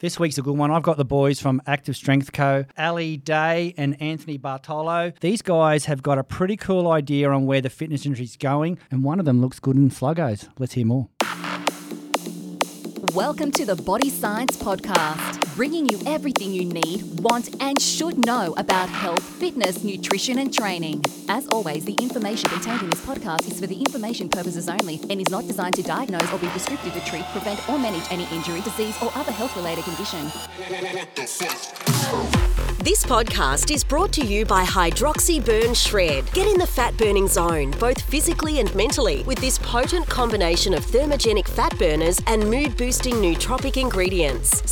This week's a good one. I've got the boys from Active Strength Co. Ali Day and Anthony Bartolo. These guys have got a pretty cool idea on where the fitness industry is going, and one of them looks good in sluggos. Let's hear more. Welcome to the Body Science Podcast, bringing you everything you need, want, and should know about health, fitness, nutrition, and training. As always, the information contained in this podcast is for the information purposes only and is not designed to diagnose or be prescriptive to treat, prevent, or manage any injury, disease, or other health related condition. This podcast is brought to you by Hydroxy Burn Shred. Get in the fat burning zone, both physically and mentally, with this potent combination of thermogenic fat burners and mood boosting nootropic ingredients.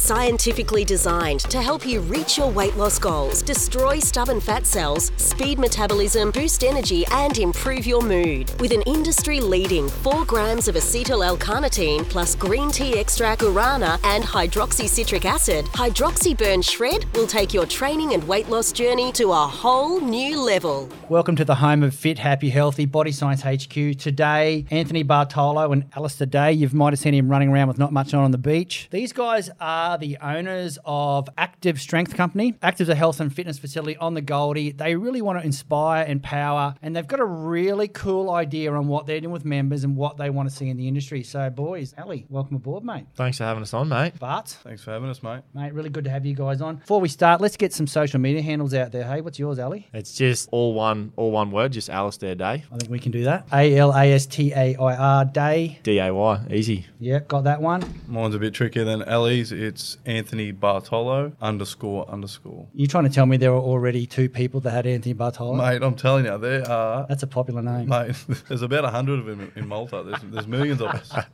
Scientifically designed to help you reach your weight loss goals, destroy stubborn fat cells, speed metabolism, boost energy, and improve your mood. With an industry leading 4 grams of acetyl L carnitine plus green tea extract, guarana, and hydroxycitric acid, Hydroxy Burn Shred will take your training and weight loss journey to a whole new level. Welcome to the home of Fit, Happy, Healthy Body Science HQ. Today, Anthony Bartolo and Alastair Day. You might have seen him running around with not much on on the beach. These guys are the owners of Active Strength Company. Active's a health and fitness facility on the Goldie. They really want to inspire, empower, and they've got a really cool idea on what they're doing with members and what they want to see in the industry. So, boys, Ali, welcome aboard, mate. Thanks for having us on, mate. But, Thanks for having us, mate. mate, really good to have you guys on. Before we start, let's get some social media handles out there. Hey, what's yours, Ali? It's just all one, all one word, just Alastair Day, I think we can do that. A L A S T A I R Day. D A Y, easy. Yeah, got that one. Mine's a bit trickier than Ali's. It's Anthony Bartolo underscore underscore. You trying to tell me there were already two people that had Anthony Bartolo? Mate, I'm telling you, there are. That's a popular name. Mate, there's about a hundred of them in Malta. There's, there's millions of us.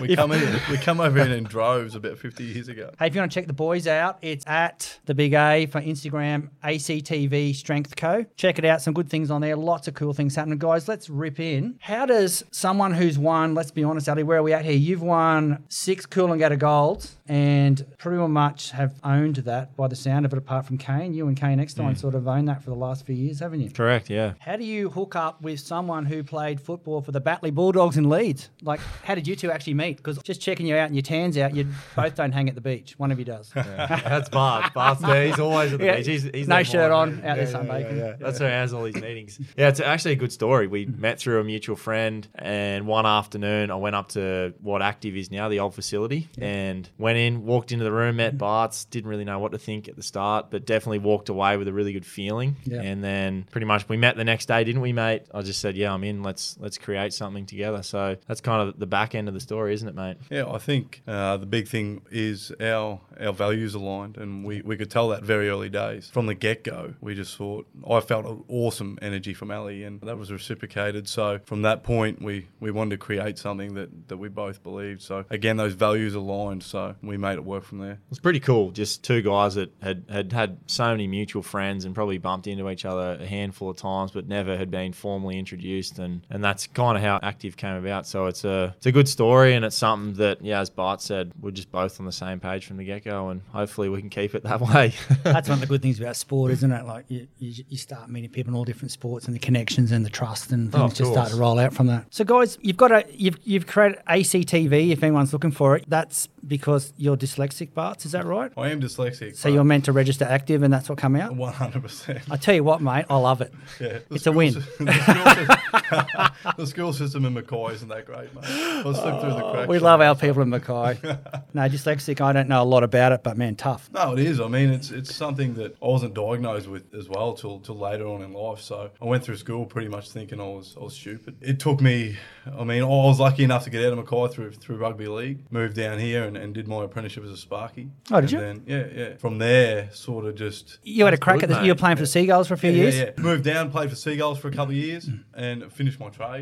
We come in, we come over here in droves about 50 years ago. Hey, if you want to check the boys out, it's at the Big A for Instagram, ACTV Strength Co. Check it out. Some good things on there. Lots of cool things happening. Guys, let's rip in. How does someone who's won, let's be honest, Ali, where are we at here? You've won six Coolangatta Golds and pretty much have owned that by the sound of it, apart from Kane. You and Kane Eckstein mm. sort of owned that for the last few years, haven't you? Correct, yeah. How do you hook up with someone who played football for the Batley Bulldogs in Leeds? Like, how did you two actually meet? Because just checking you out and your tans out, you both don't hang at the beach. One of you does. That's Bart. Bart's there. He's always at the Yeah, beach. He's, he's no shirt on, out there sunbaking. That's where he has all these meetings. Yeah, it's actually a good story. We mm. met through a mutual friend, and one afternoon I went up to what Active is now, the old facility, and went in, walked into the room, met Bart's, didn't really know what to think at the start, but definitely walked away with a really good feeling. Yeah. And then pretty much we met the next day, didn't we, mate? I just said, yeah, I'm in. Let's let's create something together. So that's kind of the back end of the story, isn't it, mate? Yeah, I think uh, the big thing is our our values aligned, and we, we could tell that very early days from the get go. We just thought I felt an awesome energy from Ali, and that was reciprocated. So from that point, we, we wanted to create something that, that we both believed. So again, those values aligned. So we made it work from there. It's pretty cool. Just two guys that had, had had so many mutual friends and probably bumped into each other a handful of times, but never had been formally introduced. And, and that's kind of how Active came about. So it's a it's a good story, and it's something that, yeah, as Bart said, we're just both on the same page from the get go, and hopefully we can keep it that way. That's one of the good things about sport, isn't it? Like you, you, you start meeting people in all different sports and the connections and the trust and things Oh, of just start to roll out from that. So, guys, you've got a you've you've created ACTV. If anyone's looking for it, that's because you're dyslexic, Bart. Is that right? I am dyslexic. So you're meant to register active, and that's what come out. one hundred percent. I tell you what, mate, I love it. Yeah, It's a win. sys- the, school sys- the school system in Mackay isn't that great, mate. Slip through the oh, cracks. We love our people in Mackay. no, dyslexic, I don't know a lot about it, but man, tough. No, it is. I mean, it's it's something that I wasn't diagnosed with as well till till later on in life. So I went through school pretty much thinking I was I was stupid. It took me. I mean, I was lucky enough to get out of Mackay through through rugby league. Moved down here and, and did my apprenticeship as a Sparky. Oh, did and you? Then, yeah, yeah. From there, sort of just. You had a crack good, at this. mate. You were playing for the Seagulls for a few Yeah, years. yeah, yeah. Moved down, played for Seagulls for a couple of years, and finished my trade.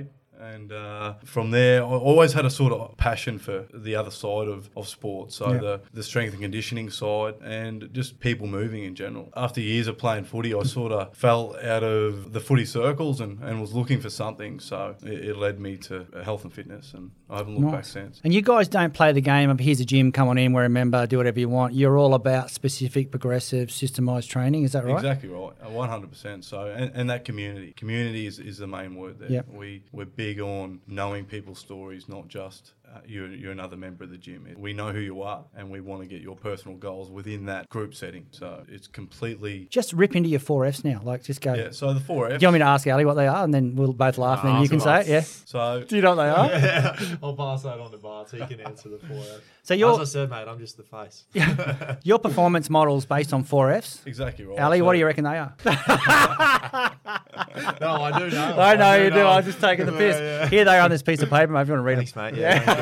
And uh, from there, I always had a sort of passion for the other side of, of sport. So Yeah. the, the strength and conditioning side and just people moving in general. After years of playing footy, I sort of fell out of the footy circles and, and was looking for something. So it, it led me to health and fitness, and I haven't looked back since. And you guys don't play the game of here's a gym, come on in, we're a member, do whatever you want. You're all about specific, progressive, systemized training. Is that right? Exactly right, one hundred percent. So, and, and that community, community is, is the main word there. Yep. We we're big big on knowing people's stories, not just uh, you're, you're another member of the gym. We know who you are, and we want to get your personal goals within that group setting. So it's completely Just rip into your four Fs now. Like, just go. yeah. So the four Fs. Do you want me to ask Ali what they are, and then we'll both laugh, and then you can say him. it? Yeah. So Do you know what they are? yeah. I'll pass that on to Bart. So he can answer the four. Fs. So you're- As I said, mate, I'm just the face. Your performance model's based on four Fs. exactly right. Ali, So- what do you reckon they are? no, I do know. I know you do. I was just taking the piss. Yeah, yeah. Here they are on this piece of paper, mate, if you want to read Thanks, them. mate. Yeah.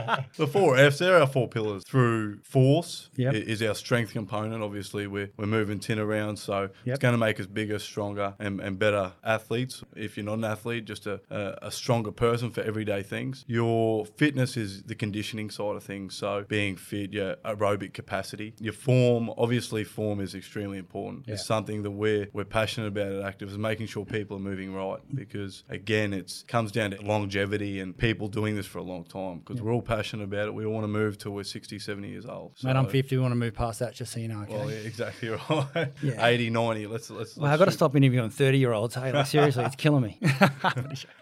The four Fs, there are our four pillars. Through force Yep. is our strength component. Obviously, we're, we're moving tin around, so Yep. it's going to make us bigger, stronger, and, and better athletes. If you're not an athlete, just a, a, a stronger person for everyday things. Your fitness is the conditioning side of things, so being fit, your aerobic capacity. Your form, obviously, form is extremely important. It's something that we're, we're passionate about at Active, is making sure people are moving right because, again, it comes down to longevity and people doing this for a long time because we're all passionate about it. We all want to move till we're 60, 70 years old. Mate, I'm 50. We want to move past that, just so you know. Okay. Well, yeah, exactly right. Yeah. 80, 90. Let's, let's, Well, let's I've got to stop interviewing 30 year olds. Hey, like, seriously, it's killing me.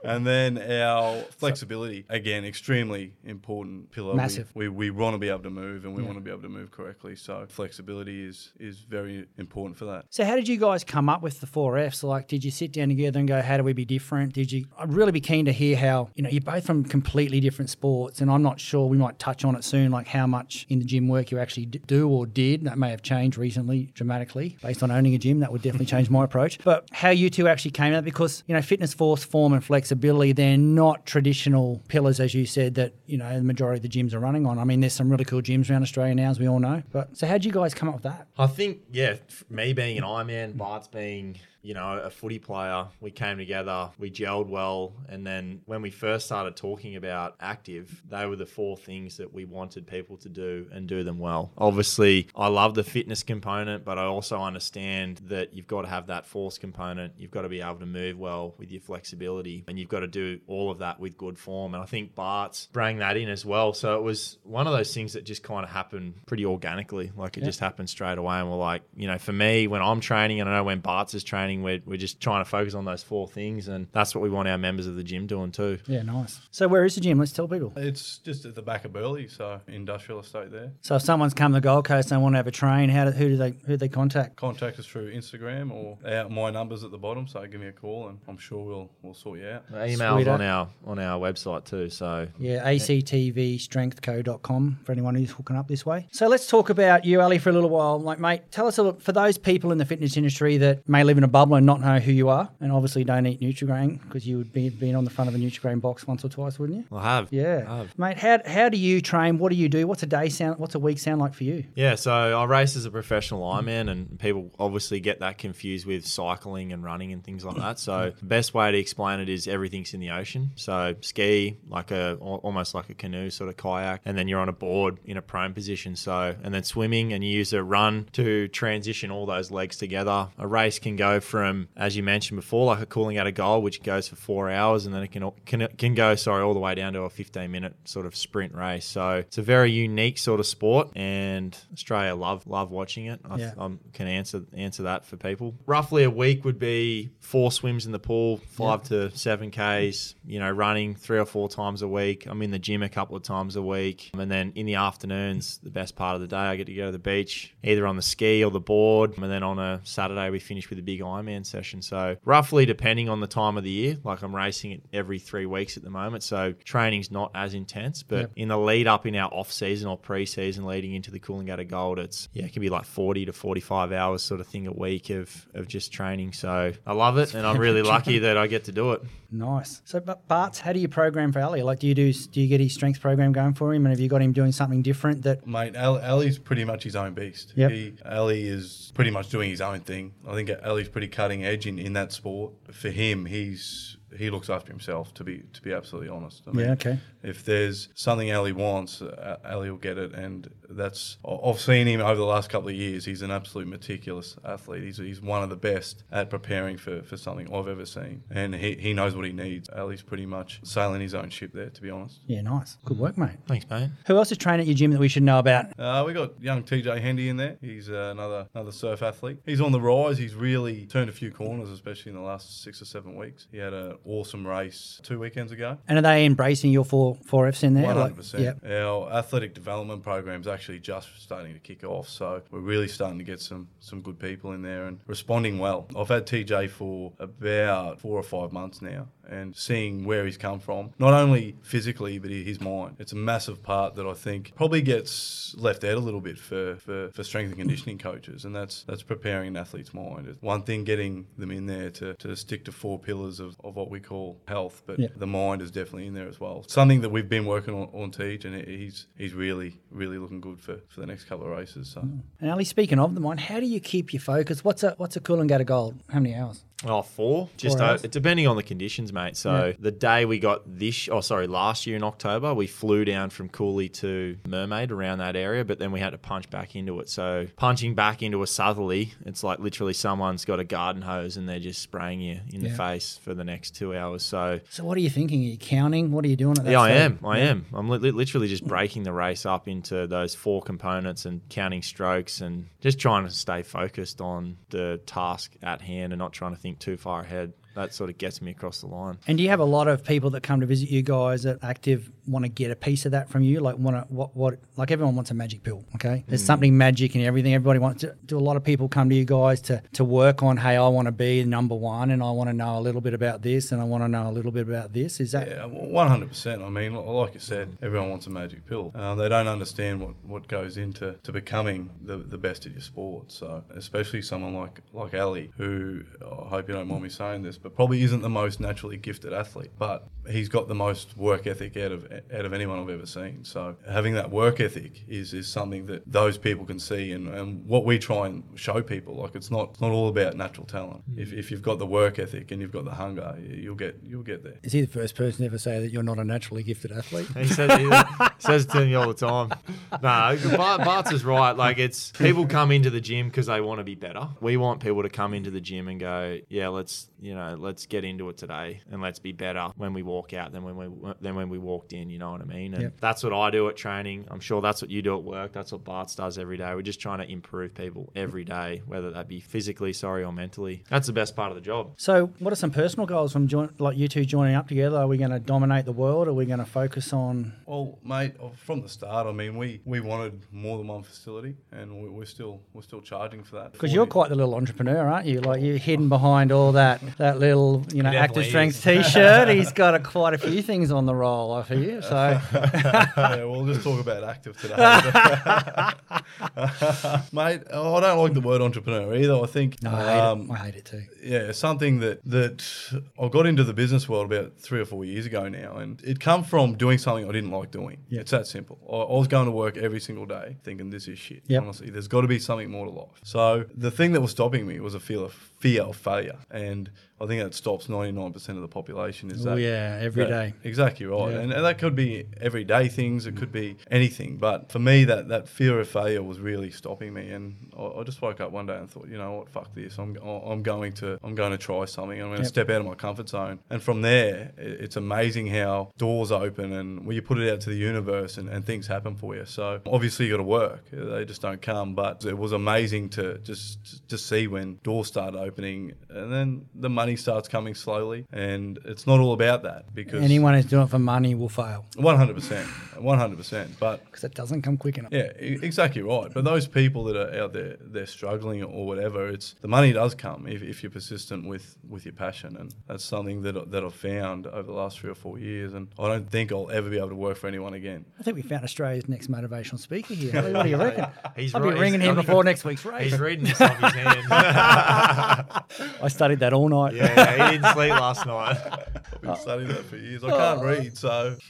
And then our flexibility, again, extremely important pillar. We- Massive. We, we, want to be able to move and we want to be able to move correctly. So flexibility is, is very important for that. so, how did you guys come up with the four Fs? Like, did you sit down together and go, how do we be different? Did you? I'd really be keen to hear how, you know, you're both from completely different sports, and I'm not sure we might touch on it soon, like how much in the gym work you actually do or did. That may have changed recently dramatically based on owning a gym. That would definitely change my approach. But how you two actually came out, because, you know, fitness, force, form, and flexibility, they're not traditional pillars, as you said, that, you know, the majority of the gyms are running on. I mean, there's some really cool gyms around Australia now, as we all know. But so, how'd you guys come up with that? I think, yeah, me being an Ironman, Bart's being, you know, a footy player, we came together, we gelled well. And then when we first started talking about active, they were the four things that we wanted people to do and do them well. Obviously, I love the fitness component, but I also understand that you've got to have that force component. You've got to be able to move well with your flexibility, and you've got to do all of that with good form. And I think Bart's bring that in as well. So it was one of those things that just kind of happened pretty organically. Like it just happened straight away. And we're like, you know, for me, when I'm training, and I know when Bart's is training, we're, we're just trying to focus on those four things. And that's what we want our members of the gym doing too. Yeah, nice. So, where is the gym? Let's tell people. It's just at the back of Burleigh, so industrial estate there. So if someone's come to the Gold Coast and they want to have a train, how do, who do they who do they contact? Contact us through Instagram or our, my numbers at the bottom. So give me a call, and I'm sure we'll we'll sort you out. Emails Sweeter. on our on our website too. So Yeah, actvstrengthco.com for anyone who's hooking up this way. So let's talk about you, Ali, for a little while. Like, mate, tell us a little, for those people in the fitness industry that may live in a bubble and not know who you are, and obviously don't eat Nutrigrain because you would be been on the front of a Nutrigrain box once or twice, wouldn't you? I have. Yeah, I have. mate. How, how do you train? What do you do? What's a day sound? What's a week sound like for you? Yeah, so I race as a professional Ironman, and people obviously get that confused with cycling and running and things like that. So the best way to explain it is everything's in the ocean. So ski, like a almost like a canoe sort of kayak, and then you're on a board in a prone position. So and then swimming, and you use a run to transition all those legs together. A race can go from, as you mentioned before, like a Coolangatta Gold, which goes for four hours, and then it can can can go sorry all the way down to a 15 minute sort of sprint race. So it's a very unique sort of sport, and Australia love love watching it. I Yeah. um, can answer answer that for people. Roughly a week would be four swims in the pool, five to seven k's. You know, running three or four times a week. I'm in the gym a couple of times a week, and then in the afternoons, the best part of the day, I get to go to the beach, either on the ski or the board, and then on a Saturday we finish with a big Ironman session. So roughly, depending on the time of the year, like I'm racing it every three weeks at the moment, so training's not as intense. But Yep. in the lead up in our off season or pre season leading into the cooling Coolangatta Gold, it's yeah, it can be like 40 to 45 hours sort of thing a week of of just training. So I love it, and I'm really lucky that I get to do it. Nice. So, but Bart, how do you program for Ali? Like, do you do do you get his strength program going for him, and have you got him doing something different that? Mate, Ali's pretty much his own beast. Yep. He, Ali is pretty much doing his own thing. I think Ali's pretty cutting edge in, in that sport. For him, he's he looks after himself. To be to be absolutely honest. I Yeah, okay. If there's something Ali wants, uh, Ali will get it, and that's I- I've seen him over the last couple of years. He's an absolute meticulous athlete. He's, he's one of the best at preparing for, for something I've ever seen, and he, he knows what he needs. Ali's pretty much sailing his own ship there. To be honest. Yeah, nice. Good work, mate. Thanks, mate. Who else is training at your gym that we should know about? Uh, we got young TJ Hendy in there. He's uh, another another surf athlete. He's on the rise. He's really turned a few corners, especially in the last six or seven weeks. He had a awesome race two weekends ago. And are they embracing your four four Fs in there? Hundred percent. Our athletic development program is actually just starting to kick off, so we're really starting to get some some good people in there and responding well. I've had TJ for about four or five months now, and seeing where he's come from, not only physically but his mind. It's a massive part that I think probably gets left out a little bit for, for, for strength and conditioning coaches, and that's that's preparing an athlete's mind. It's one thing getting them in there to, to stick to four pillars of, of what we call health, but Yeah. the mind is definitely in there as well. Something that we've been working on on TJ, and he's he's really really looking good for, for the next couple of races. So. And Ali, speaking of the mind, how do you keep your focus? What's a what's a Coolangatta Gold? How many hours? Oh, four. Just Four uh, depending on the conditions, mate. So the day we got this, oh sorry, last year in October, we flew down from Cooley to Mermaid around that area, but then we had to punch back into it. So punching back into a southerly, it's like literally someone's got a garden hose and they're just spraying you in Yeah. the face for the next two hours. So So what are you thinking? Are you counting? What are you doing at that yeah, I am. I am. I'm li- literally just breaking the race up into those four components and counting strokes and just trying to stay focused on the task at hand and not trying to think too far ahead. That sort of gets me across the line. And do you have a lot of people that come to visit you guys at Active want to get a piece of that from you? Like want to what what like everyone wants a magic pill, okay? There's something magic in everything. Everybody wants to do a lot of people come to you guys to to work on, hey, I want to be number 1 and I want to know a little bit about this and I want to know a little bit about this. Is that Yeah, one hundred percent. I mean, like you said, everyone wants a magic pill. Uh, they don't understand what, what goes into to becoming the, the best at your sport. So, especially someone like like Ali, who I hope you don't mind me saying this, but probably isn't the most naturally gifted athlete, but he's got the most work ethic out of out of anyone I've ever seen. So, having that work ethic is is something that those people can see, and, and what we try and show people. Like it's not it's not all about natural talent. Hmm. If, if you've got the work ethic and you've got the hunger, you'll get you'll get there. is he the first person to ever say that you're not a naturally gifted athlete? He says, he says it to me all the time. No, Bart, Bart's is right. Like it's people come into the gym because they want to be better. We want people to come into the gym and go, yeah, let's you know, let's get into it today and let's be better when we walk out than when we than when we walked in. You know what I mean? And Yep. that's what I do at training. I'm sure that's what you do at work. That's what Bart's does every day. We're just trying to improve people every day, whether that be physically, sorry, or mentally. That's the best part of the job. So, what are some personal goals from join, like you two joining up together? Are we going to dominate the world? Are we going to focus on? Well, mate, from the start, I mean, we, we wanted more than one facility, and we- we're still we're still charging for that. Because you're quite the little entrepreneur, aren't you? Like you're hidden behind all that that little you know active strength T-shirt. He's got a, quite a few things on the roll, I hear. So yeah, we'll just talk about active today, mate. oh, I don't like the word entrepreneur either. I think no, I hate um, it. I hate it too. yeah, something that that I got into the business world about three or four years ago now, and it come from doing something I didn't like doing. Yeah. It's that simple. I, I was going to work every single day thinking this is shit. Yep. Honestly, there's got to be something more to life. So the thing that was stopping me was a fear of fear of failure, and I think that stops 99% of the population. Is that. Oh, that yeah, every that- day. Exactly right, Yeah. and, and that could be everyday things. It could be anything, but for me, that that fear of failure was really stopping me. And I, I just woke up one day and thought, you know what, fuck this. I'm I'm going to I'm going to try something. I'm going to Yep. step out of my comfort zone. And from there, it's amazing how doors open and when you put it out to the universe and, and things happen for you. So obviously you got to work. They just don't come. But it was amazing to just to see when doors start opening and then the money starts coming slowly. And it's not all about that because Anyone who's doing it for money will fail one hundred percent, one hundred percent. But because it doesn't come quick enough. yeah, exactly right. But those people that are out there, they're struggling or whatever. It's the money does come if, if you're persistent with, with your passion, and that's something that I- that I've found over the last three or four years. And I don't think I'll ever be able to work for anyone again. I think we found Australia's next motivational speaker here. What do you reckon? He's I'll right. be ringing He's- him before next week's race. He's reading this off his hand. I studied that all night. yeah, yeah, he didn't sleep last night. I've been studying that for years. I can't read, so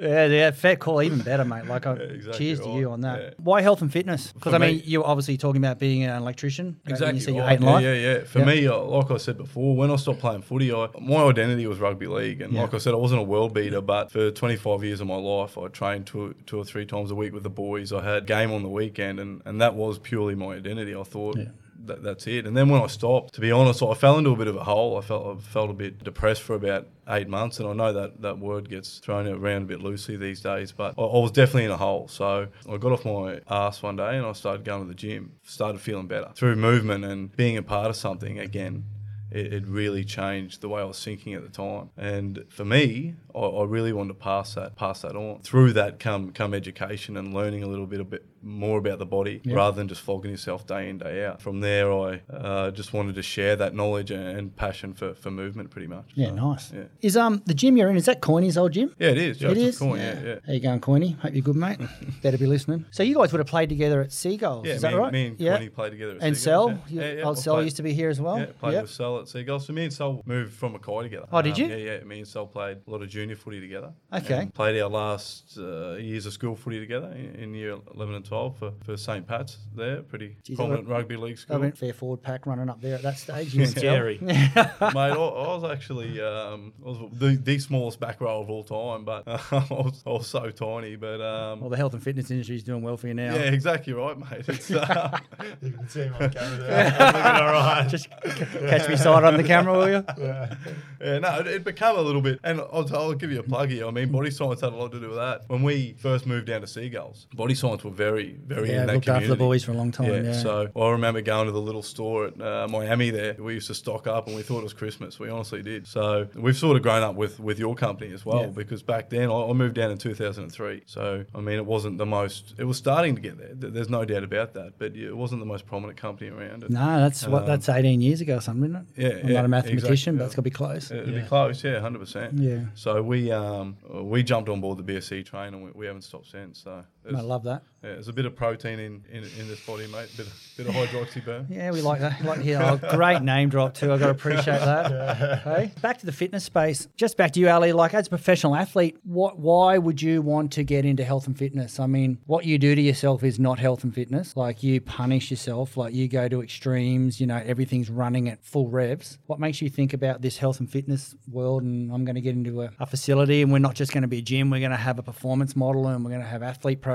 Yeah, yeah, fair call, even better, mate. Like, I, exactly cheers to you on that. Yeah. Why health and fitness? Because I mean, me- you're obviously talking about being an electrician. right? Exactly. You said you're right. hating yeah, life. Yeah, yeah. For Yeah. me, uh, like I said before, when I stopped playing footy, I, my identity was rugby league, and Yeah. like I said, I wasn't a world beater. But for 25 years of my life, I trained two, two or three times a week with the boys. I had game on the weekend, and, and that was purely my identity. I thought. Yeah. That, that's it. And then when I stopped, to be honest, I fell into a bit of a hole. I felt I felt a bit depressed for about eight months, and I know that that word gets thrown around a bit loosely these days. But I, I was definitely in a hole. So I got off my ass one day and I started going to the gym. Started feeling better through movement and being a part of something again it really changed the way I was thinking at the time. And for me, I, I really wanted to pass that pass that on. Through that come come education and learning a little bit a bit more about the body rather than just flogging yourself day in day out. From there, I uh, just wanted to share that knowledge and, passion for, for movement, pretty much. Yeah, So, nice. Yeah. Is um the gym you're in? Is that Coiney's old gym? Yeah, it is. It Joseph is. Coyne, yeah, yeah. How you going, Coiney? Hope you're good, mate. Better be listening. So you guys would have played together at Seagulls, Yeah, is me, that right? me and yeah. Played together. At And Seagulls, Sel, yeah. Yeah, yeah, old Sel played- used to be here as well. Yeah, played with Sel at Seagulls. So me and Sel moved from Mackay together. Oh, did you? Yeah, yeah. Me and Sel played a lot of junior footy together. Okay. And played our last uh, years of school footy together in, in year 11 and 12 for, for St. Pat's there. Pretty Jeez, prominent I- rugby league school. I went fair forward pack running up there at that stage. You. Scary. Mate, I, I was actually um, I was the, the smallest back row of all time, but uh, I, was, I was so tiny. But um, Well, the health and fitness industry is doing well for you now. yeah, exactly right, mate. It's, uh, You can see him on camera there. Looking all right. Just catch me side on the camera, will you? Yeah, no, it, it became a little bit, and I'll, I'll give you a plug here. I mean, body science had a lot to do with that. When we first moved down to Seagulls, body science were very, very Yeah, in that looked after the community. boys for a long time. Yeah. So I remember going to the little store at uh, Miami there. We used to stock up, and we thought it was Christmas. We honestly did. So we've sort of grown up with with your company as well, Yeah. because back then I, I moved down in 2003. So I mean, it wasn't the most. It was starting to get there. There's no doubt about that. But it wasn't the most prominent company around. no, that's what Um, that's 18 years ago or something, isn't it? Yeah, I'm yeah, not a mathematician, exactly. but it's got to be close. It'd be close, yeah, hundred percent. Yeah. So we um we jumped on board the BSC train and we, we haven't stopped since. So I love that. yeah, there's a bit of protein in, in, in this body, mate. Bit of, bit of hydroxy burn. Yeah, we like that. We like to hear oh, great name drop too. I got to appreciate that. Hey, back to the fitness space. Just back to you, Ali. Like as a professional athlete, what? Why would you want to get into health and fitness? I mean, what you do to yourself is not health and fitness. Like you punish yourself. Like you go to extremes. You know, everything's running at full revs. What makes you think about this health and fitness world? And I'm going to get into a, a facility, and we're not just going to be a gym. We're going to have a performance model, and we're going to have athlete programs,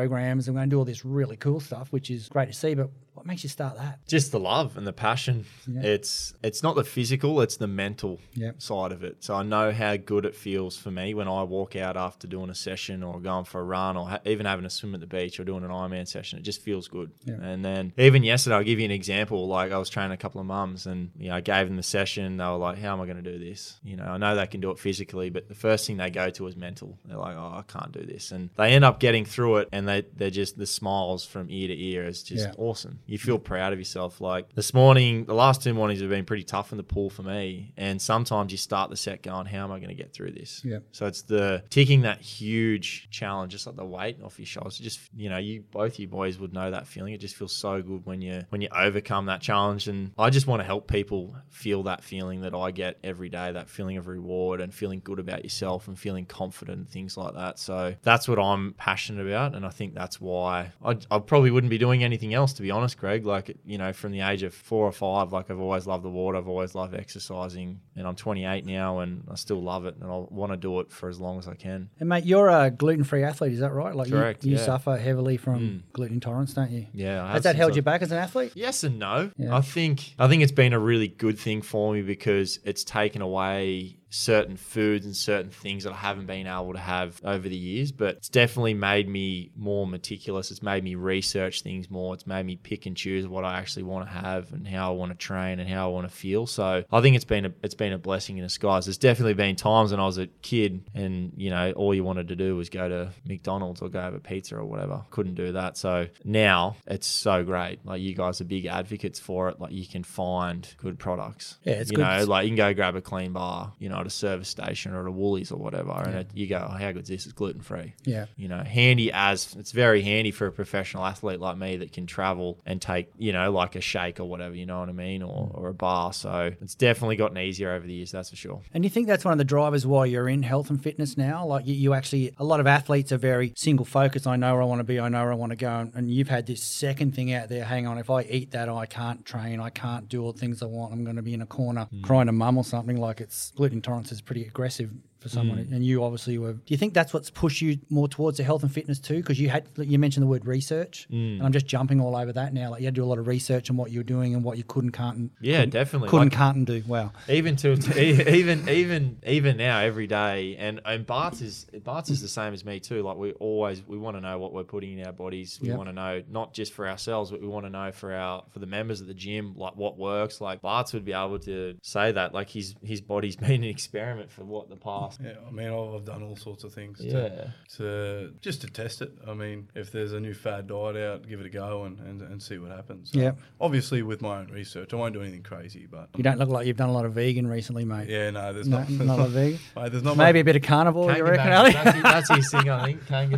and we're going to do all this really cool stuff, which is great to see. But what makes you start that? just the love and the passion. It's it's not the physical, it's the mental Yep. side of it. So I know how good it feels for me when I walk out after doing a session or going for a run or ha- even having a swim at the beach or doing an Ironman session. It just feels good. And then even yesterday, I'll give you an example. Like I was training a couple of mums and you know I gave them the session. They were like, "How am I going to do this?" You know, I know they can do it physically, but the first thing they go to is mental. They're like, "Oh, I can't do this," and they end up getting through it, and they they're just the smiles from ear to ear is just Yeah. awesome. You feel proud of yourself. Like this morning, the last two mornings have been pretty tough in the pool for me. And sometimes you start the set going, how am I going to get through this? Yeah. So it's the taking that huge challenge, just like the weight off your shoulders. Just, you know, you both you boys would know that feeling. It just feels so good when you when you overcome that challenge. And I just want to help people feel that feeling that I get every day, that feeling of reward and feeling good about yourself and feeling confident and things like that. So that's what I'm passionate about. And I think that's why I, I probably wouldn't be doing anything else, to be honest, Greg. Like, you know, from the age of four or five, like I've always loved the water. I've always loved exercising. And I'm 28 now and I still love it. And I want to do it for as long as I can. And mate, you're a gluten-free athlete, is that right? Like Correct, you, you yeah. suffer heavily from hmm. gluten intolerance, don't you? Yeah. I Has that held I- you back as an athlete? Yes and no. Yeah. I think I think it's been a really good thing for me because it's taken away certain foods and certain things that I haven't been able to have over the years. But it's definitely made me more meticulous. It's made me research things more. It's made me pick and choose what I actually want to have and how I want to train and how I want to feel. So I think it's been a it's been a blessing in disguise. There's definitely been times when I was a kid and you know all you wanted to do was go to McDonald's or go have a pizza or whatever. Couldn't do that. So now it's so great. Like you guys are big advocates for it. Like you can find good products. Yeah, it's you good. know, like you can go grab a clean bar, you know, at a service station or at a Woolies or whatever, and it, you go, oh, how good's this? It's gluten free. Yeah. You know, handy as it's very handy for a professional athlete like me that can travel and take, you know, like a shake or whatever, you know what I mean, or, mm. or a bar. So it's definitely gotten easier over the years, that's for sure. And you think that's one of the drivers why you're in health and fitness now? Like you, you actually, a lot of athletes are very single focused. I know where I want to be. I know where I want to go. And, and you've had this second thing out there. Hang on, if I eat that, I can't train. I can't do all the things I want. I'm going to be in a corner mm. crying to mum or something like it's gluten tolerance is pretty aggressive for someone, mm. and you obviously were. Do you think that's what's pushed you more towards the health and fitness too? Because you had you mentioned the word research, mm. and I'm just jumping all over that now. Like you had to do a lot of research on what you were doing and what you couldn't, can't, and Yeah, definitely. couldn't, Like- can't, and do. Wow. even to even even even now every day and and Bart's is Bart's is the same as me too like we always we want to know what we're putting in our bodies we Yep. want to know not just for ourselves but we want to know for our for the members of the gym like what works like Bart's would be able to say that like his his body's been an experiment for what the past Yeah, I mean, I've done all sorts of things Yeah. to, to just to test it. I mean, if there's a new fad diet out, give it a go and, and, and see what happens. So, Yeah. Obviously, with my own research, I won't do anything crazy, but You don't look like you've done a lot of vegan recently, mate. yeah, no, there's No, not, not a vegan. Mate, there's not Maybe a bit of carnivore, you reckon, Kangaroo Ali? Bang, that's, his, that's his thing I think Kangaroo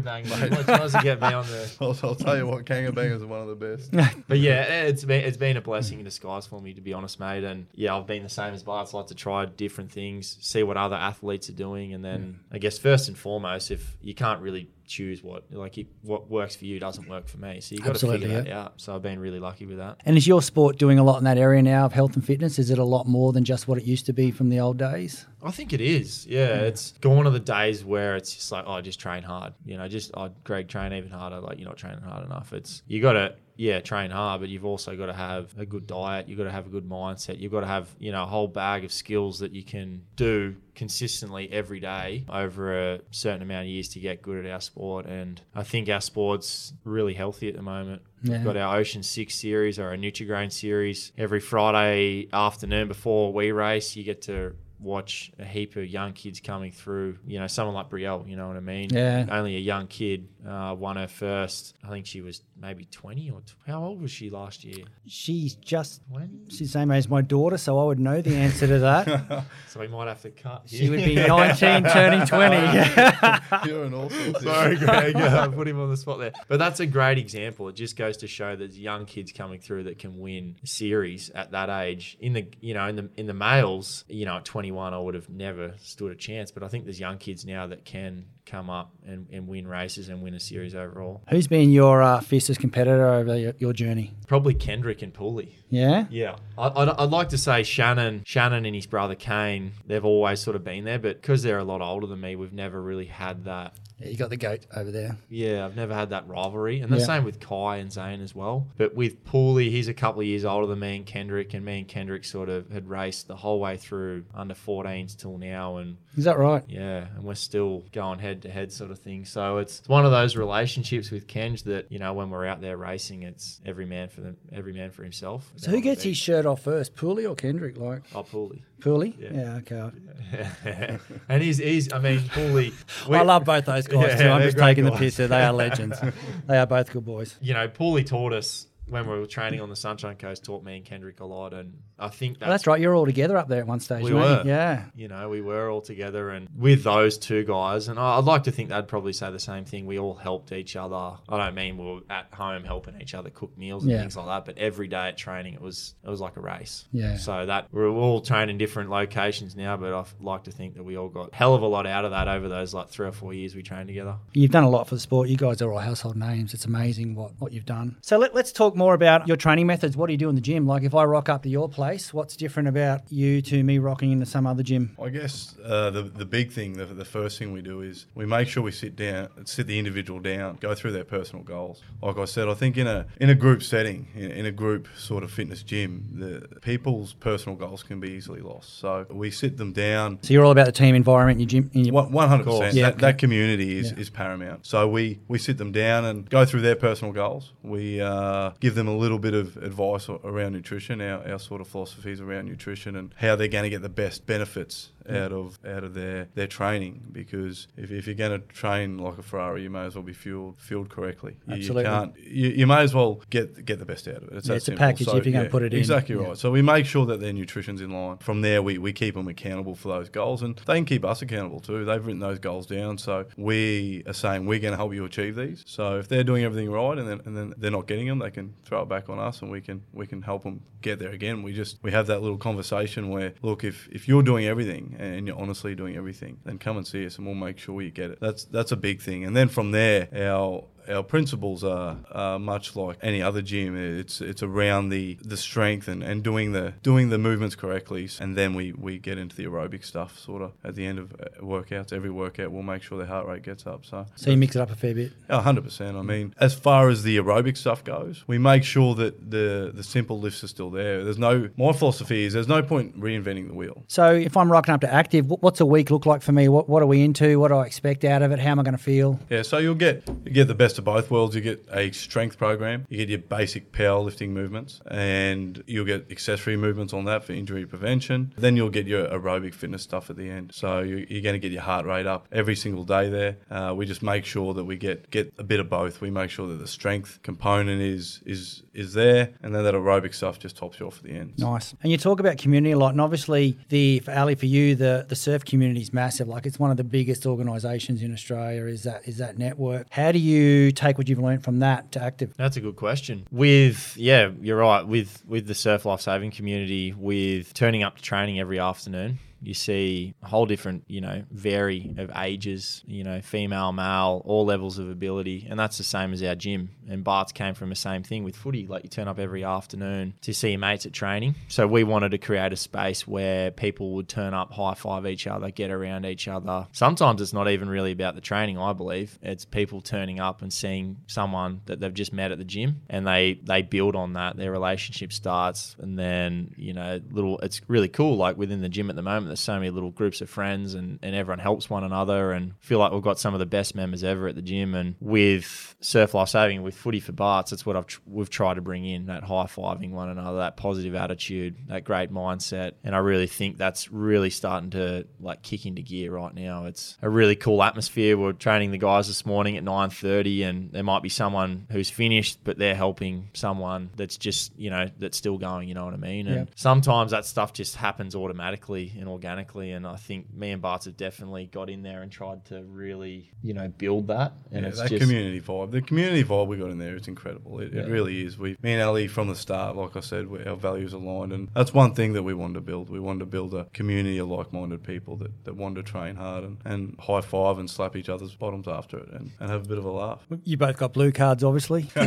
he tries to get me on the I'll, I'll tell you what, Kangabangers are one of the best. But yeah, it's been it's been a blessing in disguise for me to be honest, mate. And yeah, I've been the same as Bart's, I like to try different things, see what other athletes are doing, and then I guess first and foremost, if you can't really choose what like it, what works for you doesn't work for me, so you got to figure that yeah. out. So I've been really lucky with that. And is your sport doing a lot in that area now of health and fitness? Is it a lot more than just what it used to be from the old days? I think it is. Yeah, it's gone are the days where it's just like, oh, just train hard. You know, just oh, Greg, train even harder. Like you're not training hard enough. It's you got to yeah train hard, but you've also got to have a good diet. You've got to have a good mindset. You've got to have you know a whole bag of skills that you can do consistently every day over a certain amount of years to get good at our sport. And I think our sport's really healthy at the moment. Yeah. We've got our Ocean Six series or our Nutrigrain series every Friday afternoon before we race. You get to watch a heap of young kids coming through. You know, someone like Brielle, you know what I mean? Yeah. Only a young kid uh, won her first. I think she was maybe 20 or tw- how old was she last year? She's just 20? she's the same age as my daughter, so I would know the answer to that. So we might have to cut. she would be 19 turning 20. You're an all sorts. Sorry, Greg. I put him on the spot there. But that's a great example. It just goes to show there's young kids coming through that can win series at that age. In the you know in the in the males, you know at 21, I would have never stood a chance. But I think there's young kids now that can come up and, and win races and win a series overall. Who's been your uh, fiercest competitor over your, your journey? Probably Kendrick and Pooley. Yeah? Yeah, I, I'd, I'd like to say Shannon, Shannon and his brother Kane. They've always sort of been there, but because they're a lot older than me, we've never really had that Yeah, You got the goat over there. Yeah, I've never had that rivalry. And the Yeah. same with Kai and Zane as well. But with Pooley, he's a couple of years older than me and Kendrick, and me and Kendrick sort of had raced the whole way through under 14s till now. And Is that right? yeah, and we're still going head to head sort of thing. So it's one of those relationships with Kenj that, you know, when we're out there racing, it's every man for them, every man for himself. So who gets his shirt off first, Pooley or Kendrick? Like Oh, Pooley. Pooley? Yeah. Yeah, okay. and he's, he's, I mean, Pooley. I love both those guys Yeah, too. I'm just great taking the piss. there. They are legends. they are both good boys. you know, Pooley taught us when we were training on the Sunshine Coast, taught me and Kendrick a lot, and I think that's, Oh, that's right. You're all together up there at one stage. We weren't you? Yeah. You know, we were all together, and with those two guys, and I'd like to think they'd probably say the same thing. We all helped each other. I don't mean we were at home helping each other cook meals and Yeah. things like that, but every day at training, it was it was like a race. Yeah. So that we're all training different locations now, but I like to think that we all got hell of a lot out of that over those like three or four years we trained together. You've done a lot for the sport. You guys are all household names. It's amazing what, what you've done. So let, let's talk more about your training methods. What do you do in the gym? Like if I rock up to your place, what's different about you to me rocking into some other gym? I guess uh, the the big thing, the, the first thing we do is we make sure we sit down, sit the individual down, go through their personal goals. Like I said, I think in a in a group setting, in, in a group sort of fitness gym, the people's personal goals can be easily lost. So we sit them down. So you're all about the team environment in your gym. In your, one hundred percent. Yeah, That, okay. that community is, Yeah. is paramount. So we, we sit them down and go through their personal goals. We uh, give them a little bit of advice around nutrition, our, our sort of philosophies around nutrition, and how they're going to get the best benefits Mm-hmm. out of out of their, their training. Because if, if you're going to train like a Ferrari, you may as well be fueled fueled correctly. You, you can't. You, you may as well get get the best out of it. It's, Yeah, it's a package if you're gonna put it in. Exactly Yeah. right. So we make sure that their nutrition's in line. From there, we, we keep them accountable for those goals, and they can keep us accountable too. They've written those goals down, so we are saying we're going to help you achieve these. So if they're doing everything right, and then and then they're not getting them, they can throw it back on us, and we can we can help them get there again. We just we have that little conversation where look, if if you're doing everything and you're honestly doing everything, then come and see us, and we'll make sure you get it. That's that's a big thing. And then from there, our our principles are, are much like any other gym. It's it's around the, the strength and, and doing the doing the movements correctly, and then we, we get into the aerobic stuff. Sort of at the end of uh, workouts, every workout we'll make sure the heart rate gets up. So So you mix it up a fair bit. a hundred percent. I mean, as far as the aerobic stuff goes, we make sure that the the simple lifts are still there. There's no my philosophy is there's no point reinventing the wheel. So if I'm rocking up to active, what's a week look like for me? What what are we into? What do I expect out of it? How am I going to feel? Yeah, so you'll get you get the best of both worlds. You get a strength program, you get your basic powerlifting movements, and you'll get accessory movements on that for injury prevention. Then you'll get your aerobic fitness stuff at the end. So you- you're going to get your heart rate up every single day there. Uh, we just make sure that we get get a bit of both. We make sure that the strength component is is is there, and then that aerobic stuff just tops you off at the end. Nice. And you talk about community a lot, and obviously the for Ali for you the the surf community is massive. Like it's one of the biggest organisations in Australia. Is that is that network? How do you take what you've learned from that to active? That's a good question. With yeah, you're right. With with the surf life saving community, with turning up to training every afternoon, you see a whole different, you know, vary of ages, you know, female, male, all levels of ability, and that's the same as our gym. And Bart's came from the same thing with footy. Like you turn up every afternoon to see your mates at training. So we wanted to create a space where people would turn up, high five each other, get around each other. Sometimes it's not even really about the training. I believe it's people turning up and seeing someone that they've just met at the gym, and they they build on that. Their relationship starts, and then you know, little. It's really cool. Like within the gym at the moment, there's so many little groups of friends, and and everyone helps one another, and feel like we've got some of the best members ever at the gym. And with Surf Life Saving, with Footy for Barts, that's what I've tr- we've tried to bring in that high fiving one another, that positive attitude, that great mindset, and I really think that's really starting to like kick into gear right now. It's a really cool atmosphere. We're training the guys this morning at nine thirty, and there might be someone who's finished, but they're helping someone that's just you know that's still going. You know what I mean? And Yep. sometimes that stuff just happens automatically and organically. And I think me and Barts have definitely got in there and tried to really, you know, build that. And Yeah, it's that just community vibe. The community vibe we got in there. It's incredible. It, it really is. We, me and Ali, from the start, like I said, we, our values aligned, and that's one thing that we wanted to build. We wanted to build a community of like-minded people that, that wanted to train hard and, and high five and slap each other's bottoms after it, and, and have a bit of a laugh. You both got blue cards, obviously.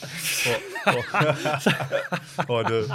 Oh, I do,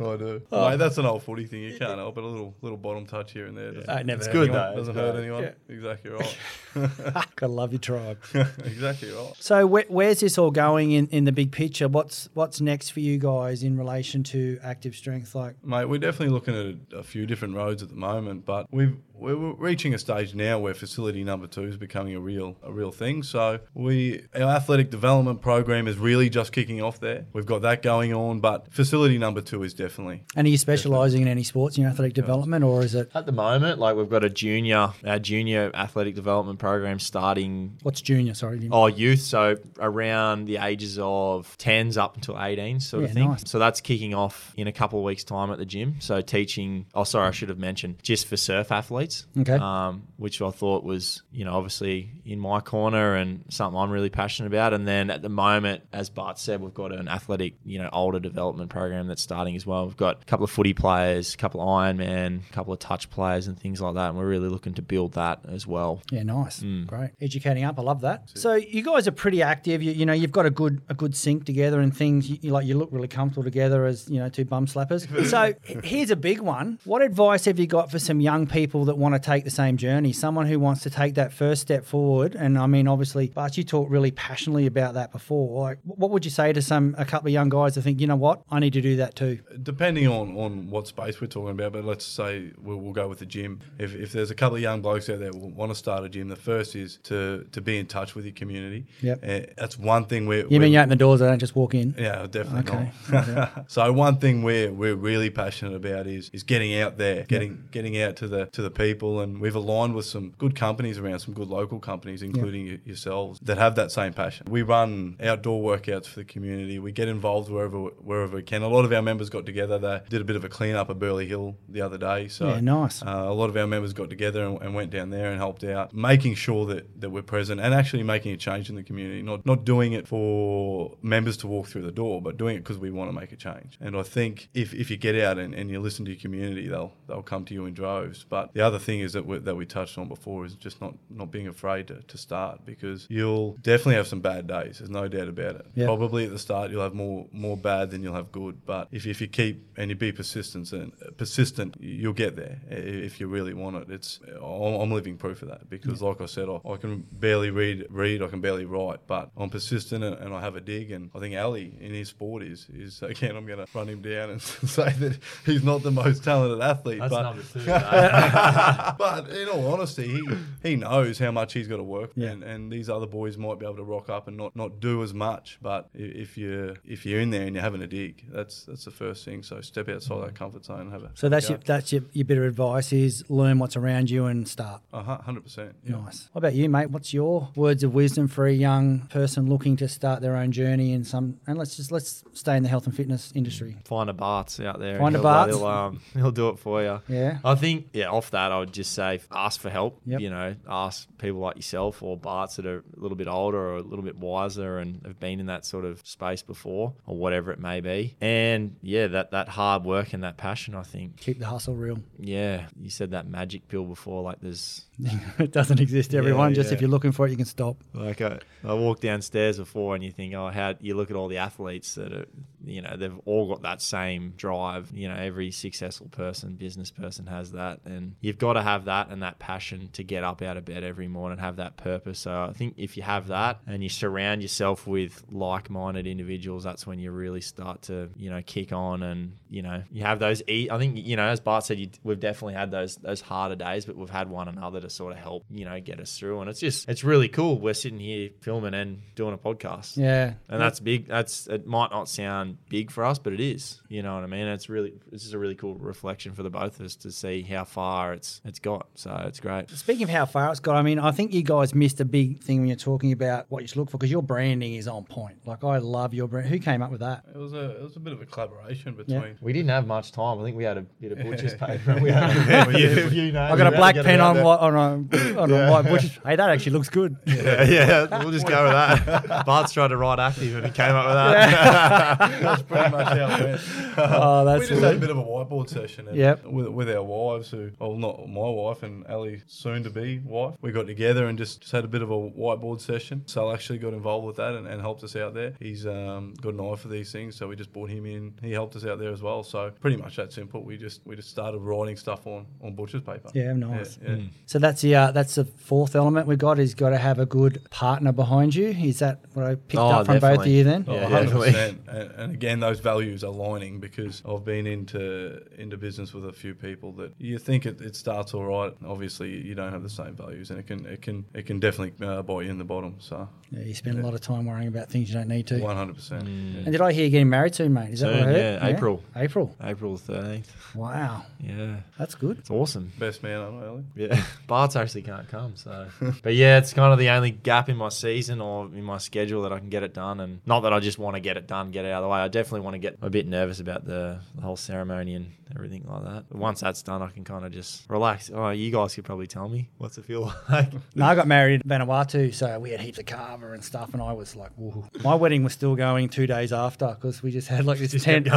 oh, I do. Oh. Mate, that's an old footy thing. You can't help it. A little little bottom touch here and there. Doesn't, never It's good anyone. though. Doesn't hurt anyone. Exactly right. Gotta love your tribe. exactly right. So where, where's this all going in, in the big picture? What's what's next for you guys in relation to active strength? Like, Mate, we're definitely looking at a, a few different roads at the moment, but we've we're reaching a stage now where facility number two is becoming a real a real thing. So we our athletic development program is really just kicking off there. We've got that going on, but facility number two is definitely and are you specialising in any sports in your athletic development, or is it At the moment, like we've got a junior, our junior athletic development program starting what's junior? Sorry, didn't- Oh, youth. So around the ages of 10s up until 18, sort Yeah, of thing. nice. So that's kicking off in a couple of weeks' time at the gym. So teaching, oh, sorry, I should have mentioned, just for surf athletes. Okay. Um, which I thought was, you know, obviously in my corner and something I'm really passionate about. And then at the moment, as Bart said, we've got an athletic, you know, older development program that's starting as well. We've got a couple of footy players, a couple of Ironman, a couple of touch players and things like that. And we're really looking to build that as well. Yeah, nice, Mm. great, educating up. I love that. So you guys are pretty active. You, you know, you've got a good a good sync together and things. You, you like you look really comfortable together as you know two bum slappers. so here's a big one. What advice have you got for some young people that want to take the same journey? Someone who wants to take that first step forward. And I mean, obviously, Bart, you talked really passionately about that before. Like, what would you say to some a couple of young guys that think, you know what, I need to do that too? depending on, on what space we're talking about, but let's say we'll, we'll go with the gym. If, if there's a couple of young blokes out there who want to start a gym, the first is to, to be in touch with your community. Yep. Uh, that's one thing we're. You we're- mean you open the doors, they don't just walk in? Yeah, definitely Okay. not. so one thing we're we're really passionate about is is getting out there, getting getting out to the to the people, and we've aligned with some good companies around, some good local companies, including y yourselves, that have that same passion. We run outdoor workouts for the community. We get involved wherever wherever we can. A lot of our members got together. They did a bit of a clean up at Burleigh Hill the other day. So Yeah, nice. uh, a lot of our members got together and, and went down there and helped out, making sure that, that we're present and actually making a change in the community. Not not doing it for members to walk through the door, but doing it because we want to make a change. And I think if, if you get out and, and you listen to your community, they'll they'll come to you in droves. But the other thing is that we, that we touched on before is just not not being afraid to, to start because you'll definitely have some bad days. There's no doubt about it. Yeah. Probably at the start you'll have more more bad than you'll have good. But if, if you keep and you be persistent and persistent, you'll get there if you really want it. It's I'm living proof of that because, like I said, I, I can barely read read, I can barely write, but I'm persistent and, and I have a dig. And I think Ali in his sport is is again I'm going to run him down and say that he's not the most talented athlete. That's but number two. but in all honesty, he, he knows how much he's got to work, Yeah. and, and these other boys might be able to rock up and not, not do as much. But if you if you're in there and you're having a dig, that's that's the first thing. So step outside that comfort zone and have a So that's go. your, that's your, your bit of advice is learn what's around you and start. a hu- hundred percent. Yeah. Nice. What about you, mate? What's your words of wisdom for a young person looking to start their own journey in some? And let's just let's stay in the health and fitness industry. Find a Barts out there. Find a he'll- Barts. He'll, um, he'll do it for you. Yeah. I think, yeah, off that, I would just say ask for help. Yep. You know, ask people like yourself or Barts that are a little bit older or a little bit wiser and have been in that sort of space before or whatever it may be. And yeah, that, that hard work and that passion, I think. Keep the hustle real. Yeah, you said that magic pill before. Like, there's it doesn't exist, everyone. Just if you're looking for it, you can stop. like I, I walked downstairs before, and you think, oh, how you look at all the athletes that are, you know, they've all got that same drive. You know, every successful person, business person has that, and you've got to have that and that passion to get up out of bed every morning, and have that purpose. So I think if you have that and you surround yourself with like-minded individuals, that's when you really start to, you know, kick on, and you know, you have those. E- I think you know, as Bart said, you, we've definitely had those those harder days, but we've had one another to sort of help, you know, get us through. And it's just, it's really cool. We're sitting here filming and doing a podcast. Yeah. And that's big. That's it. Might not sound big for us, but it is. You know what I mean? It's really. This is a really cool reflection for the both of us to see how far it's it's got. So it's great. Speaking of how far it's got, I mean, I think you guys missed a big thing when you're talking about what you should look for because your branding is on point. Like, I love your brand. Who came up with that? It was a it was a bit of a collaboration between. We didn't have much time. I think we had a bit of butcher's paper. We had Yeah, a few names. I got a We had to black pen on there. white, on a, on a white bush. Hey, that actually looks good. Yeah, yeah, we'll just go with that. Bart's tried to write active and he came up with that. That's pretty much how it went. Oh, that's we just had a bit of a whiteboard session Yep. with, with our wives who, well, not my wife and Ali, soon to be wife. We got together and just, just had a bit of a whiteboard session. Sal actually got involved with that and, and helped us out there. He's um, got an eye for these things, so we just brought him in. He helped us out there as well. So pretty much that simple. We just we just started writing stuff on on butcher's paper. Yeah, nice. Yeah, yeah. So that's the uh, that's the fourth element we got. Is got to have a good partner behind you. Is that what I picked Oh, up from both of you? Then Oh, Yeah, 100%. definitely. And, and again, those values are aligning because I've been into into business with a few people that you think it, it starts all right. Obviously, you don't have the same values, and it can it can it can definitely uh, bite you in the bottom. So, yeah, you spend a lot of time worrying about things you don't need to. one hundred percent. Mm. And did I hear you're getting married soon, mate? Is that what I Soon, heard? yeah, April. April. April 13th. Wow, Yeah. that's good. It's awesome. Best man I know, Ellie. Yeah, Bart's actually can't come, so. but yeah, it's kind of the only gap in my season or in my schedule that I can get it done, and not that I just want to get it done, get it out of the way. I definitely want to get a bit nervous about the, the whole ceremony and everything like that. But once that's done, I can kind of just relax. Oh, you guys could probably tell me what's it feel like. No, I got married in Vanuatu, so we had heaps of kava and stuff, and I was like, whoa. My wedding was still going two days after because we just had like this Just tent.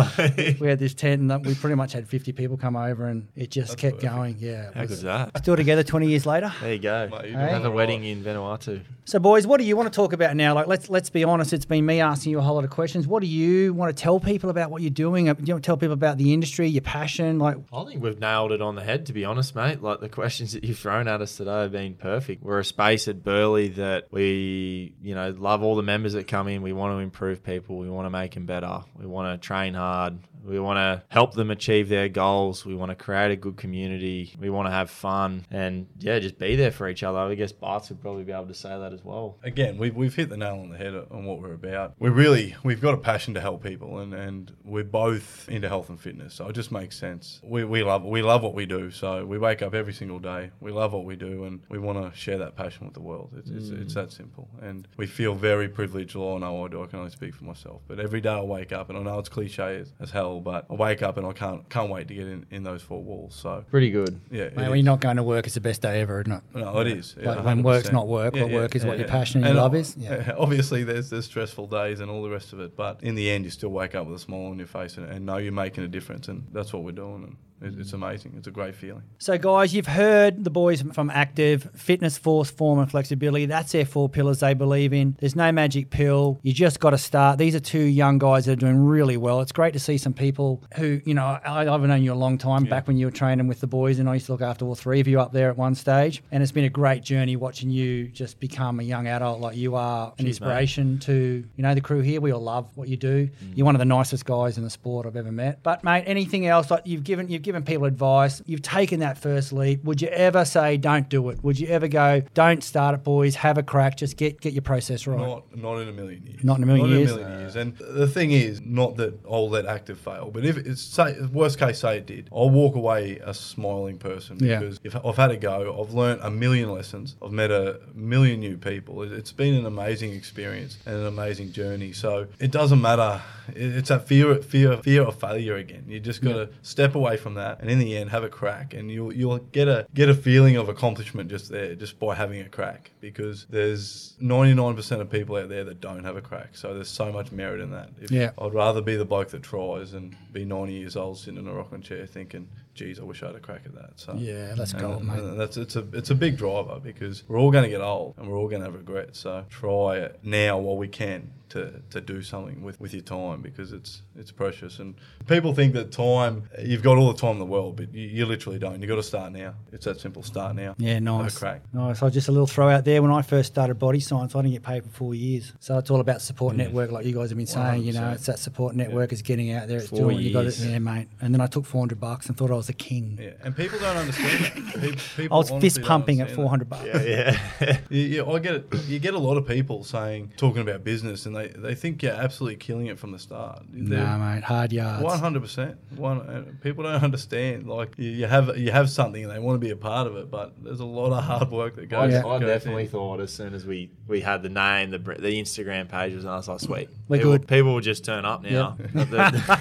we had this tent, and we pretty much had 50 people come over, and it just That's kept perfect. going. Yeah. it How was- good's that? Still together 20 years later. There you go. Mate, you're Hey. doing Have a wedding in Vanuatu. So, boys, what do you want to talk about now? Like, let's let's be honest. It's been me asking you a whole lot of questions. What do you want to tell people about what you're doing? Uh, Do you want to tell people about the industry, your passion? Like, I think we've nailed it on the head, to be honest, mate. Like the questions that you've thrown at us today have been perfect. We're a space at Burleigh that we, you know, love all the members that come in. We want to improve people. We want to make them better. We want to train hard. We want to help them achieve their goals. We want to create a good community. We want to have fun and yeah, just be there for each other. I guess Barts would probably be able to say that as well. Again, we've, we've hit the nail on the head on what we're about. We really, we've got a passion to help people and, and we're both into health and fitness. So it just makes sense. We, we love we love what we do. So we wake up every single day. We love what we do and we want to share that passion with the world. It's, it's, it's that simple. And we feel very privileged. Well, I know I do. I can only speak for myself. But every day I wake up and I know it's cliche as, as hell, but I wake up and I can't can't wait to get in, in those four walls. So Pretty good. yeah, mate, when you're not going to work, it's the best day ever, isn't it? No, it is. Yeah, Like when work's 100%. not work, what work is what your passion and your And love is. Yeah. Obviously, there's there's stressful days and all the rest of it, but in the end, you still wake up with a smile on your face and, and know you're making a difference, and that's what we're doing. And it, it's amazing. It's a great feeling. So, guys, you've heard the boys from ACTV fitness, force, form, and flexibility. That's their four pillars they believe in. There's no magic pill. You just got to start. These are two young guys that are doing really well. It's great to see some people who, you know, I, I've known you a long time back when you were training with the boys, and I used to look after all three of you up there at one stage. And it's been a great journey watching you just become a young adult like you are, an Cheers, mate. inspiration to, you know, the crew here. We all love what you do. Mm. You're one of the nicest guys in the sport I've ever met. But, mate, anything else? Like you've given, you've given people advice. You've taken that first leap. Would you ever say, don't do it? Would you ever go, don't start it, boys, have a crack, just get, get your process right? Not, not in a million years. Not in a million not years? In a million years. And the thing is, not that I'll let ACTV fail, but if it's say worst case, say it did, I'll walk away a smiling person Yeah. because if I've had a go, I've learned a million lessons, I've met a million new people. It- It's been an amazing experience and an amazing journey. So it doesn't matter. It's that fear, fear, fear of failure again. You just got to step away from that, and in the end, have a crack, and you'll you'll get a get a feeling of accomplishment just there, just by having a crack. Because there's 99% of people out there that don't have a crack. So there's so much merit in that. If Yeah. I'd rather be the bloke that tries and be 90 years old sitting in a rocking chair thinking, "Geez, I wish I had a crack at that." So Yeah, that's and- gold, mate. that's it's a it's a big driver because we're all going to get old and we're all going to have regret. So try it now while we can to, to do something with, with your time because it's it's precious. And people think that time you've got all the time in the world, but you, you literally don't. You got to start now. It's that simple. Start now. Yeah, nice. crack. Nice. I just a little throw out there. When I first started body science, I didn't get paid for four years. So it's all about support mm. network, like you guys have been saying. You know, it's that support network is getting out there. It's Four doing what you got. years. Yeah, mate. And then I took four hundred bucks and thought I was a king. Yeah, and people don't understand that. People, I was fist pumping at four hundred bucks. yeah. Yeah, yeah, I get it. You get a lot of people saying, talking about business, and they, they think you're absolutely killing it from the start. Nah, mate. Hard yards. One hundred percent. One uh, people don't understand. Like you, you have you have something and they want to be a part of it, but there's a lot of hard work that I, goes. Yeah. I goes definitely in. thought as soon as we, we had the name, the the Instagram page was, and I was like, sweet, We're people, good. People will just turn up now. The-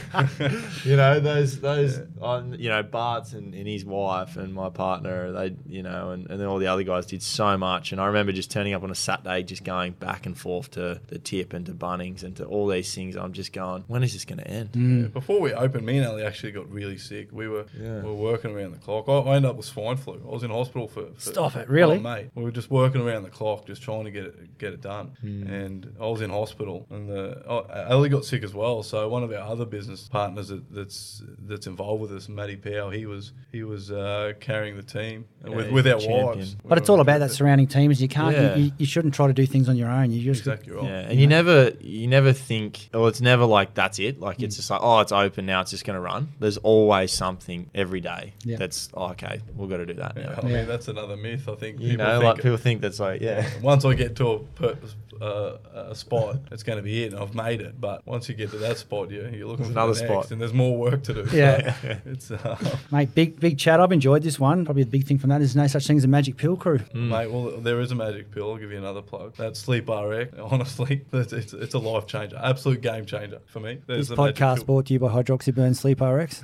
you know those those on you know Bart's and, and his wife and my partner, they you know, and, and then all the other guys did so much. And I remember just turning up on a Saturday, just going back and forth to the tip and to Bunnings and to all these things. I'm just going, when is this going to end? Mm. Yeah, Before we opened, me and Ali actually got really sick. We were Yeah. we were working around the clock. I, I ended up with swine flu. I was in hospital for, for Stop it, really? Oh, mate. We were just working around the clock, just trying to get it get it done. Hmm. And I was in hospital, and the oh, Ali got sick as well. So one of our other business partners that, that's that's involved with us, Matty Powell, he was he was uh, carrying the team Yeah, with with our champion. wives. But it's all about that surrounding teams. You can't. Yeah. You, you, you shouldn't try to do things on your own. You just Exactly right. Yeah, and you never you never think, oh, it's never like that's it. Like Mm. it's just like, oh, it's open now, it's just going to run. There's always something every day Yeah. that's oh, okay. We've got to do that Yeah, now. I Yeah. mean that's another myth. I think You people know, think like people think that's like, yeah. once I get to a per, uh, a spot, it's going to be it, and I've made it. But once you get to that spot, you you're looking There's for another the next, spot. and there's more work to do. So Yeah. it's uh, Mate, big big chat. I've enjoyed this one. Probably the big thing from that is no such thing as a magic pill crew. mate. Well, there is a magic pill. I'll give you another plug. That's Sleep RX. Honestly, it's, it's, it's a life changer, absolute game changer for me. There's This podcast brought to you by Hydroxyburn Sleep RX.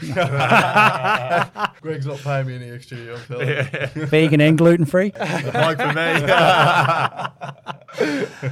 Greg's not paying me any extra. I'm telling you. Vegan and gluten free. Like for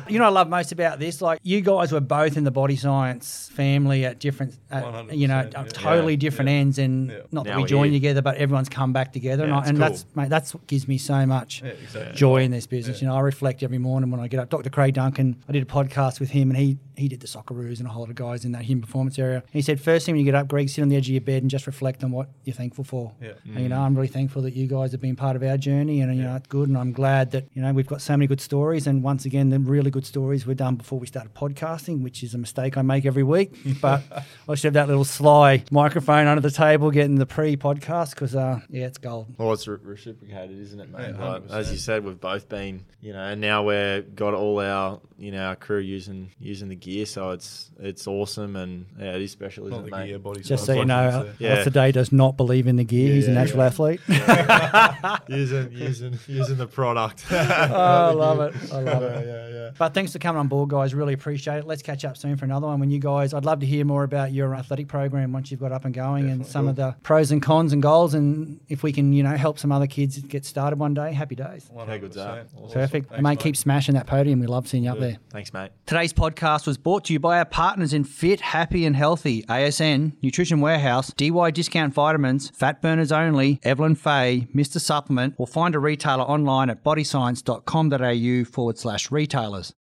me. You know what I love most about this? Like you guys were both in the body science family at different, at, you know, yeah. totally Yeah, different yeah. ends, and Yeah. not that Now we we're joined here. together, but everyone's come back together, and, I, and cool. that's mate, that's what gives me so much Yeah, exactly. joy in this business. You know, I reflect every morning when I get up. Dr. Craig Duncan, I did a podcast with him, and he he did the Socceroos and a whole lot of guys in that human performance area. He said, first thing when you get up, Greg, sit on the edge of your bed and just reflect on what you're thankful for. Yeah. And, you know, mm. I'm really thankful that you guys have been part of our journey, and you know, it's good. And I'm glad that you know we've got so many good stories. And once again, the really good stories were done before we started podcasting, which is a mistake I make every week. But I should have that little sly microphone under the table getting the pre-podcast because, uh, yeah, it's gold. Well, it's re- reciprocated, isn't it, mate? Yeah, Like, as you said, we've both been, you know, and now we're got all our, you know, our crew using using the gear, so it's it's awesome and yeah, it is special, isn't Not it, the mate? gear, body Just so you know, like uh, you. Yeah. Alastair Day does not believe in the gear. Yeah, He's an yeah, actual yeah. athlete. using using using the product. oh, I love it. I love it. yeah, yeah. But thanks for coming on board, guys. Really appreciate it. Let's catch up soon for another one. When you guys, I'd love to hear more about your athletic program once you've got up and going and some of the pros and cons and goals. And if we can, you know, help some other kids get started one day, happy days. How good's that? 100%. Awesome. Perfect. Thanks, mate, keep smashing that podium. We love seeing you up there. Thanks, mate. Today's podcast was brought to you by our partners in Fit, Happy and Healthy, ASN, Nutrition Warehouse, DY Discount Vitamins, Fat Burners Only, Evelyn Faye, Mr. Supplement, or find a retailer online at bodyscience.com.au forward slash retailers.